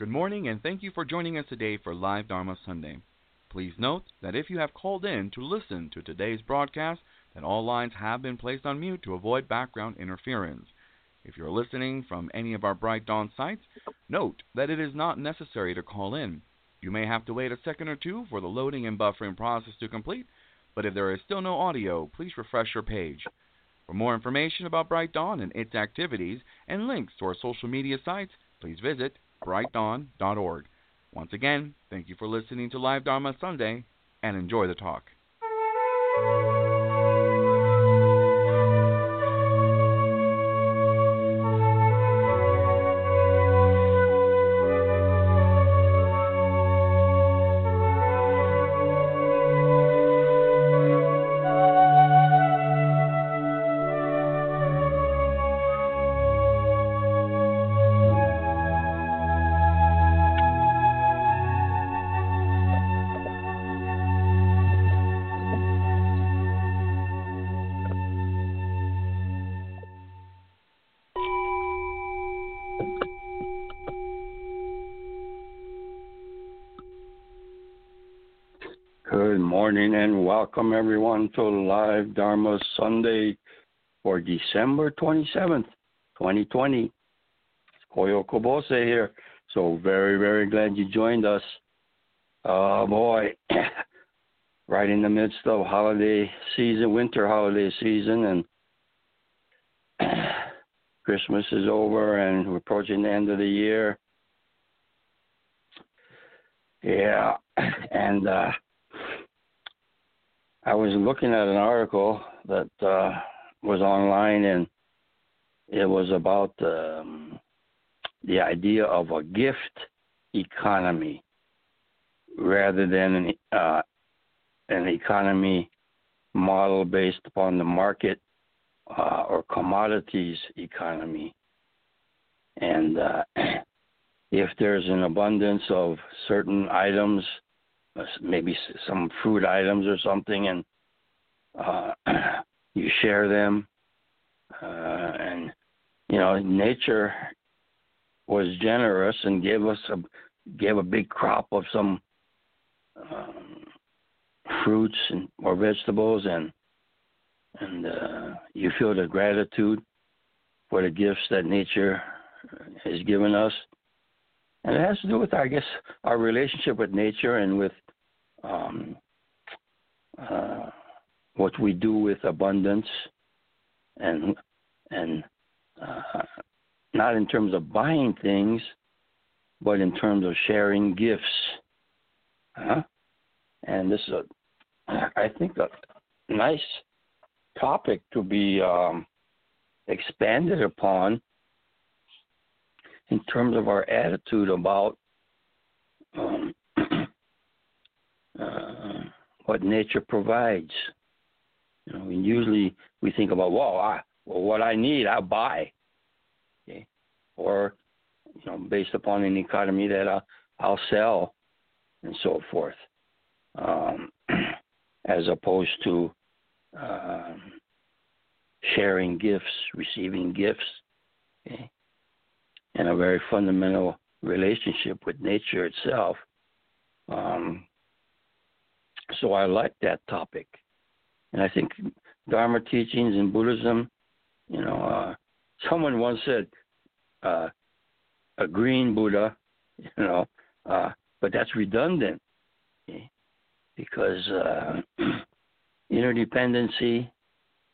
Good morning, and thank you for joining us today for Live Dharma Sunday. Please note that if you have called in to listen to today's broadcast, that all lines have been placed on mute to avoid background interference. If you're listening from any of our Bright Dawn sites, note that it is not necessary to call in. You may have to wait a second or two for the loading and buffering process to complete, but if there is still no audio, please refresh your page. For more information about Bright Dawn and its activities and links to our social media sites, please visit brightdawn.org. Once again, thank you for listening to Live Dharma Sunday and enjoy the talk. Morning and welcome everyone to Live Dharma Sunday for December 27th, 2020. Koyo Kubose here. So very, very glad you joined us. Oh boy, right in the midst of holiday season, winter holiday season, and Christmas is over and we're approaching the end of the year. Yeah, and uh, I was looking at an article that uh, was online, and it was about um, the idea of a gift economy rather than an, uh, an economy model based upon the market uh, or commodities economy. And uh, if there's an abundance of certain items, maybe some fruit items or something, and uh, you share them. Uh, and you know, nature was generous and gave us a gave a big crop of some um, fruits and or vegetables, and and uh, you feel the gratitude for the gifts that nature has given us and it has to do with, I guess, our relationship with nature and with um, uh, what we do with abundance, and and uh, not in terms of buying things, but in terms of sharing gifts. Huh? And this is a, I think, a nice topic to be um, expanded upon in terms of our attitude about um, uh, what nature provides. You know, and usually we think about, well, I, well, what I need, I buy, okay? or you know, based upon an economy that I'll, I'll sell, and so forth, um, as opposed to um, sharing gifts, receiving gifts. Okay? And a very fundamental relationship with nature itself. Um, so I like that topic, and I think Dharma teachings in Buddhism. You know, uh, someone once said uh, a green Buddha, you know, uh, but that's redundant okay? because uh, interdependency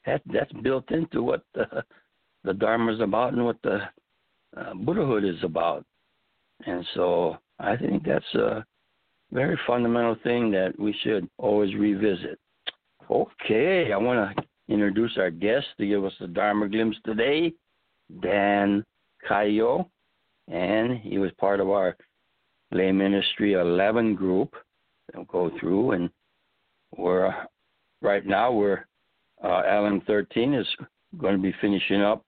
that that's built into what the, the Dharma is about and what the uh, Buddhahood is about. And so I think that's a very fundamental thing that we should always revisit. Okay, I want to introduce our guest to give us the Dharma glimpse today, Dan Kaiyo, and he was part of our lay ministry 11 group. They'll go through, and we're right now we're uh, LM13 is going to be finishing up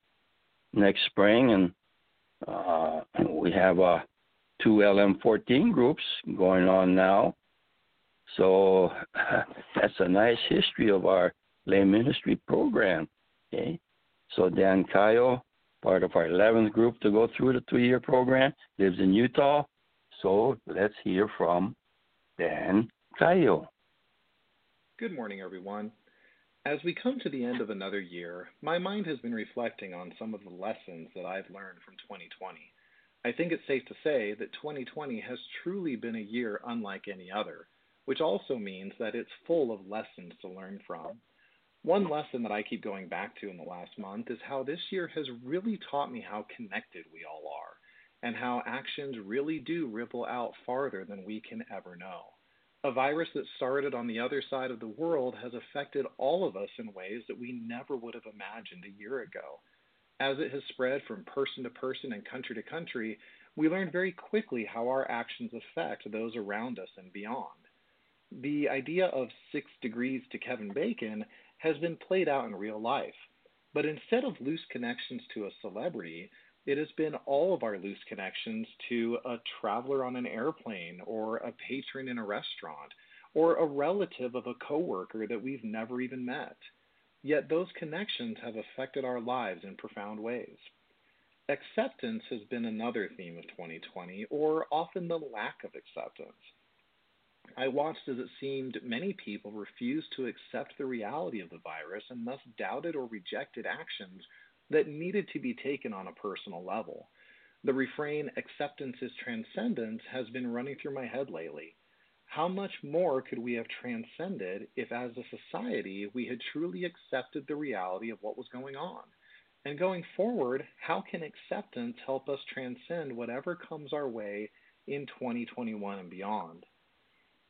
next spring, and uh, we have uh, two LM14 groups going on now. So that's a nice history of our lay ministry program. Okay, so Dan Kaiyo, part of our 11th group to go through the two-year program, lives in Utah. So let's hear from Dan Kaiyo. Good morning, everyone. As we come to the end of another year, my mind has been reflecting on some of the lessons that I've learned from 2020. I think it's safe to say that 2020 has truly been a year unlike any other, which also means that it's full of lessons to learn from. One lesson that I keep going back to in the last month is how this year has really taught me how connected we all are, and how actions really do ripple out farther than we can ever know. A virus that started on the other side of the world has affected all of us in ways that we never would have imagined a year ago. As it has spread from person to person and country to country, we learned very quickly how our actions affect those around us and beyond. The idea of six degrees to Kevin Bacon has been played out in real life, but instead of loose connections to a celebrity, it has been all of our loose connections to a traveler on an airplane or a patron in a restaurant or a relative of a coworker that we've never even met. Yet those connections have affected our lives in profound ways. Acceptance has been another theme of 2020, or often the lack of acceptance. I watched as it seemed many people refused to accept the reality of the virus and thus doubted or rejected actions that needed to be taken on a personal level. The refrain, acceptance is transcendence, has been running through my head lately. How much more could we have transcended if, as a society, we had truly accepted the reality of what was going on? And going forward, how can acceptance help us transcend whatever comes our way in 2021 and beyond?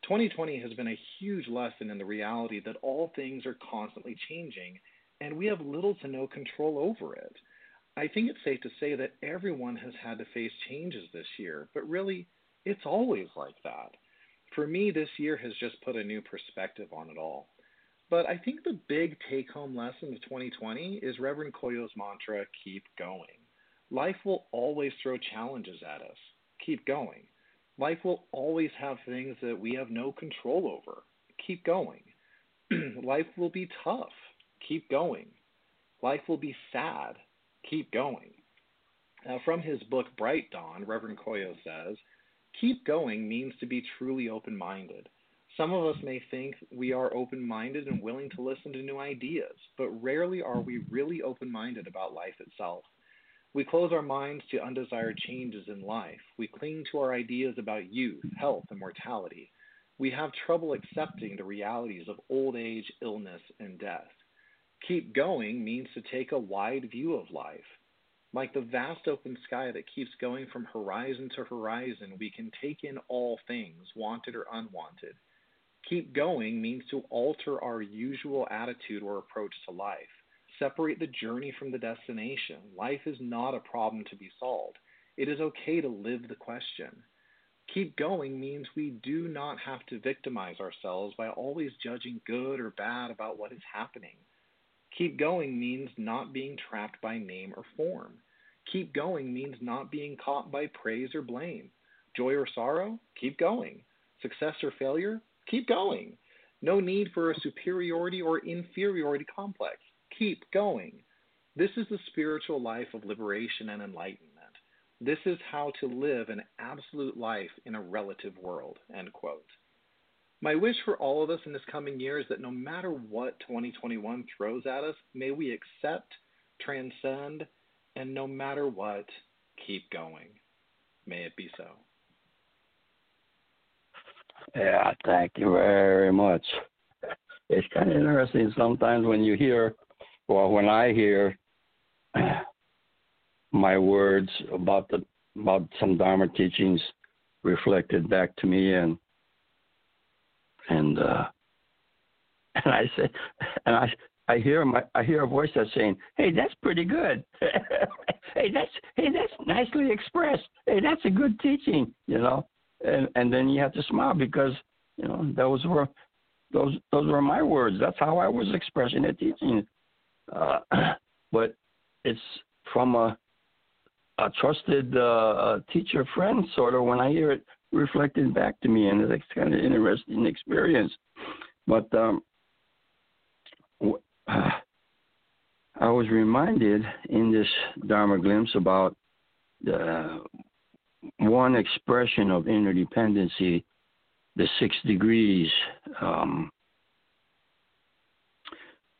2020 has been a huge lesson in the reality that all things are constantly changing and we have little to no control over it. I think it's safe to say that everyone has had to face changes this year, but really, it's always like that. For me, this year has just put a new perspective on it all. But I think the big take home lesson of 2020 is Reverend Koyo's mantra keep going. Life will always throw challenges at us. Keep going. Life will always have things that we have no control over. Keep going. Life will be tough keep going. Life will be sad. Keep going. Now, from his book Bright Dawn, Reverend Koyo says, Keep going means to be truly open minded. Some of us may think we are open minded and willing to listen to new ideas, but rarely are we really open minded about life itself. We close our minds to undesired changes in life. We cling to our ideas about youth, health, and mortality. We have trouble accepting the realities of old age, illness, and death. Keep going means to take a wide view of life. Like the vast open sky that keeps going from horizon to horizon, we can take in all things, wanted or unwanted. Keep going means to alter our usual attitude or approach to life. Separate the journey from the destination. Life is not a problem to be solved. It is okay to live the question. Keep going means we do not have to victimize ourselves by always judging good or bad about what is happening. Keep going means not being trapped by name or form. Keep going means not being caught by praise or blame. Joy or sorrow? Keep going. Success or failure? Keep going. No need for a superiority or inferiority complex. Keep going. This is the spiritual life of liberation and enlightenment. This is how to live an absolute life in a relative world. End quote. My wish for all of us in this coming year is that no matter what 2021 throws at us, may we accept, transcend, and no matter what, keep going. May it be so. Yeah, thank you very much. It's kind of interesting sometimes when you hear, or when I hear my words about the about some Dharma teachings reflected back to me, and and uh, and I said, and I I hear my I hear a voice that's saying, "Hey, that's pretty good. hey, that's hey, that's nicely expressed. Hey, that's a good teaching." You know, and and then you have to smile because you know those were those those were my words. That's how I was expressing the teaching. Uh, but it's from a a trusted uh, teacher friend sort of when I hear it reflected back to me, and it's kind of interesting experience. But um, I was reminded in this Dharma glimpse about the one expression of interdependency, the six degrees. Um,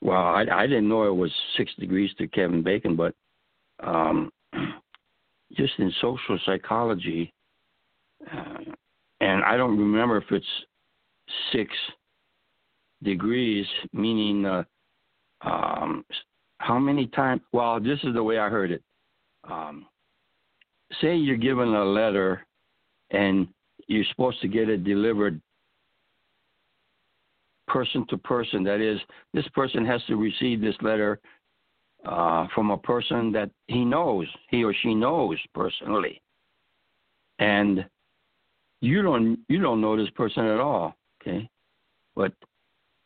well, I, I didn't know it was six degrees to Kevin Bacon, but um, just in social psychology, uh, and I don't remember if it's six degrees, meaning uh, um, how many times? Well, this is the way I heard it. Um, say you're given a letter and you're supposed to get it delivered person to person. That is, this person has to receive this letter uh, from a person that he knows, he or she knows personally, and you don't you don't know this person at all. Okay, but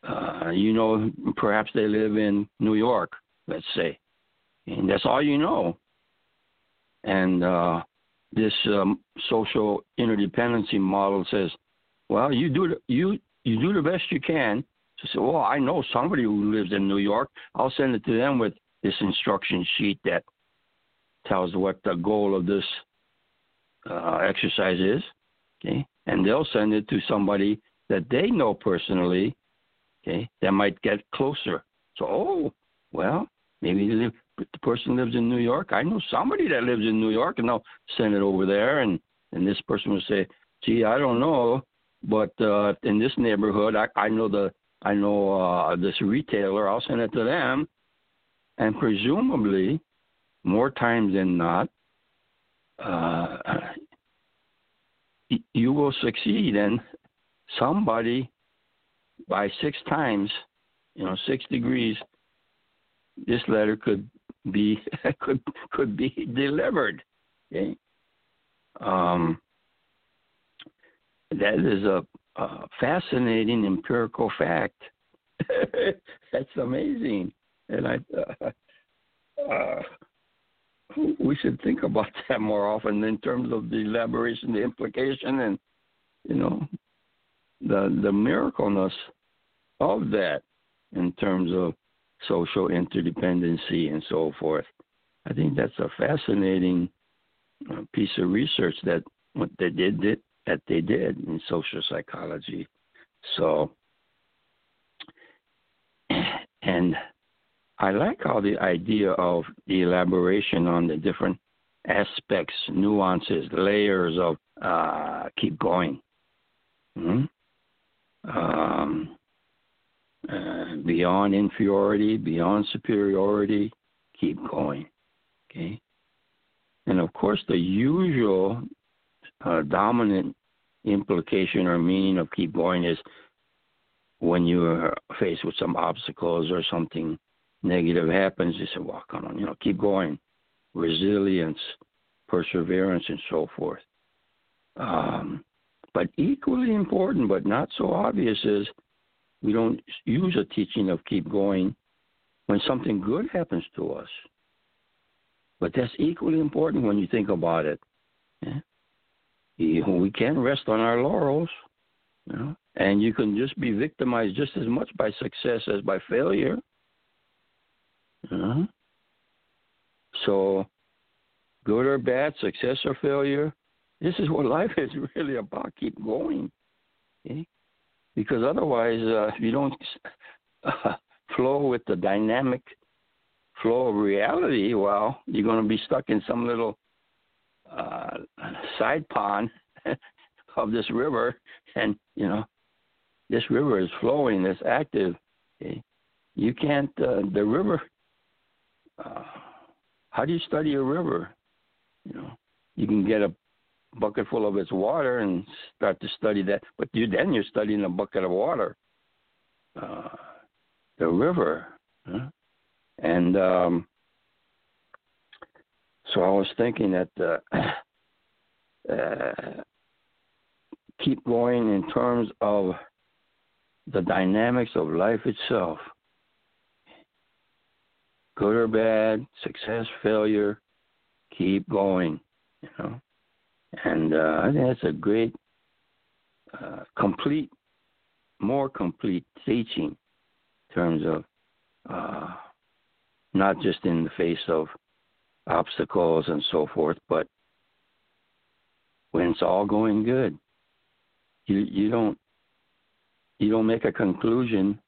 uh, you know, perhaps they live in New York, let's say, and that's all you know. And uh, this um, social interdependency model says, well, you do the, you you do the best you can to say, well, I know somebody who lives in New York. I'll send it to them with this instruction sheet that tells what the goal of this uh, exercise is. Okay, and they'll send it to somebody that they know personally okay, that might get closer. So, oh, well, maybe the, the person lives in New York. I know somebody that lives in New York, and they'll send it over there, and and this person will say, gee, I don't know, but uh, in this neighborhood, I, I know the I know uh, this retailer. I'll send it to them, and presumably, more times than not, uh, you will succeed, and somebody by six times, you know, six degrees, this letter could be could could be delivered. Okay. Um, that is a, a fascinating empirical fact. That's amazing, and I. Uh, uh, we should think about that more often in terms of the elaboration, the implication, and you know, the the miracleness of that in terms of social interdependency and so forth. I think that's a fascinating uh, piece of research that what they did, did that they did in social psychology. So, and I like how the idea of the elaboration on the different aspects, nuances, layers of uh, keep going. Mm-hmm. Um, uh, beyond inferiority, beyond superiority, keep going. Okay? And of course, the usual uh, dominant implication or meaning of keep going is when you are faced with some obstacles or something negative happens, you say, well, come on, you know, keep going. Resilience, perseverance, and so forth. Um, but equally important, but not so obvious, is we don't use a teaching of keep going when something good happens to us. But that's equally important when you think about it. Yeah? We can't rest on our laurels. You know? And you can just be victimized just as much by success as by failure. Uh-huh. So, good or bad, success or failure, this is what life is really about. Keep going. Okay? because otherwise, uh, if you don't uh, flow with the dynamic flow of reality, well, you're going to be stuck in some little uh, side pond of this river, and you know, this river is flowing, it's active. Okay? You can't uh, the river. Uh, how do you study a river? You know, you can get a bucket full of its water and start to study that. But you then you're studying a bucket of water. Uh, the river Huh? And um, so I was thinking that uh, uh, keep going in terms of the dynamics of life itself good or bad, success, failure, keep going, you know. And uh, I think that's a great, uh, complete, more complete teaching in terms of uh, not just in the face of obstacles and so forth, but when it's all going good, you you don't you don't make a conclusion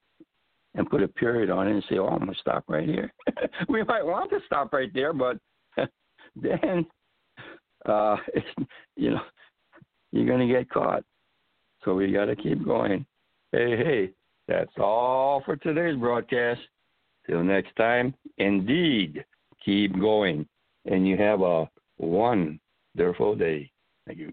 and put a period on it and say, "Oh, I'm gonna stop right here." we might want to stop right there, but then uh, you know you're gonna get caught. So we got to keep going. Hey, hey, that's all for today's broadcast. Till next time, indeed, keep going, and you have a wonderful day. Thank you.